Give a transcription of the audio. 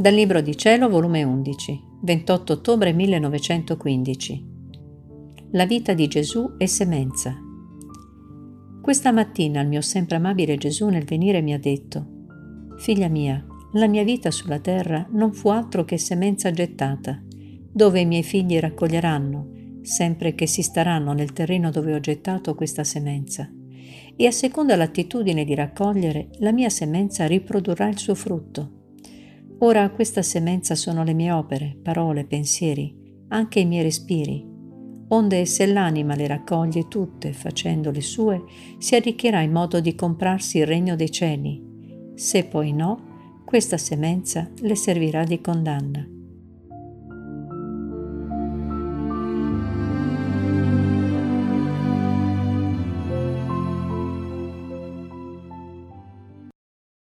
Dal Libro di Cielo, volume 11, 28 ottobre 1915. La vita di Gesù è semenza. Questa mattina il mio sempre amabile Gesù nel venire mi ha detto, Figlia mia, la mia vita sulla terra non fu altro che semenza gettata, dove i miei figli raccoglieranno, sempre che si staranno nel terreno dove ho gettato questa semenza. E a seconda l'attitudine di raccogliere, la mia semenza riprodurrà il suo frutto Ora questa semenza sono le mie opere, parole, pensieri, anche i miei respiri, onde se l'anima le raccoglie tutte facendo le sue, si arricchirà in modo di comprarsi il regno dei cieli. Se poi no, questa semenza le servirà di condanna.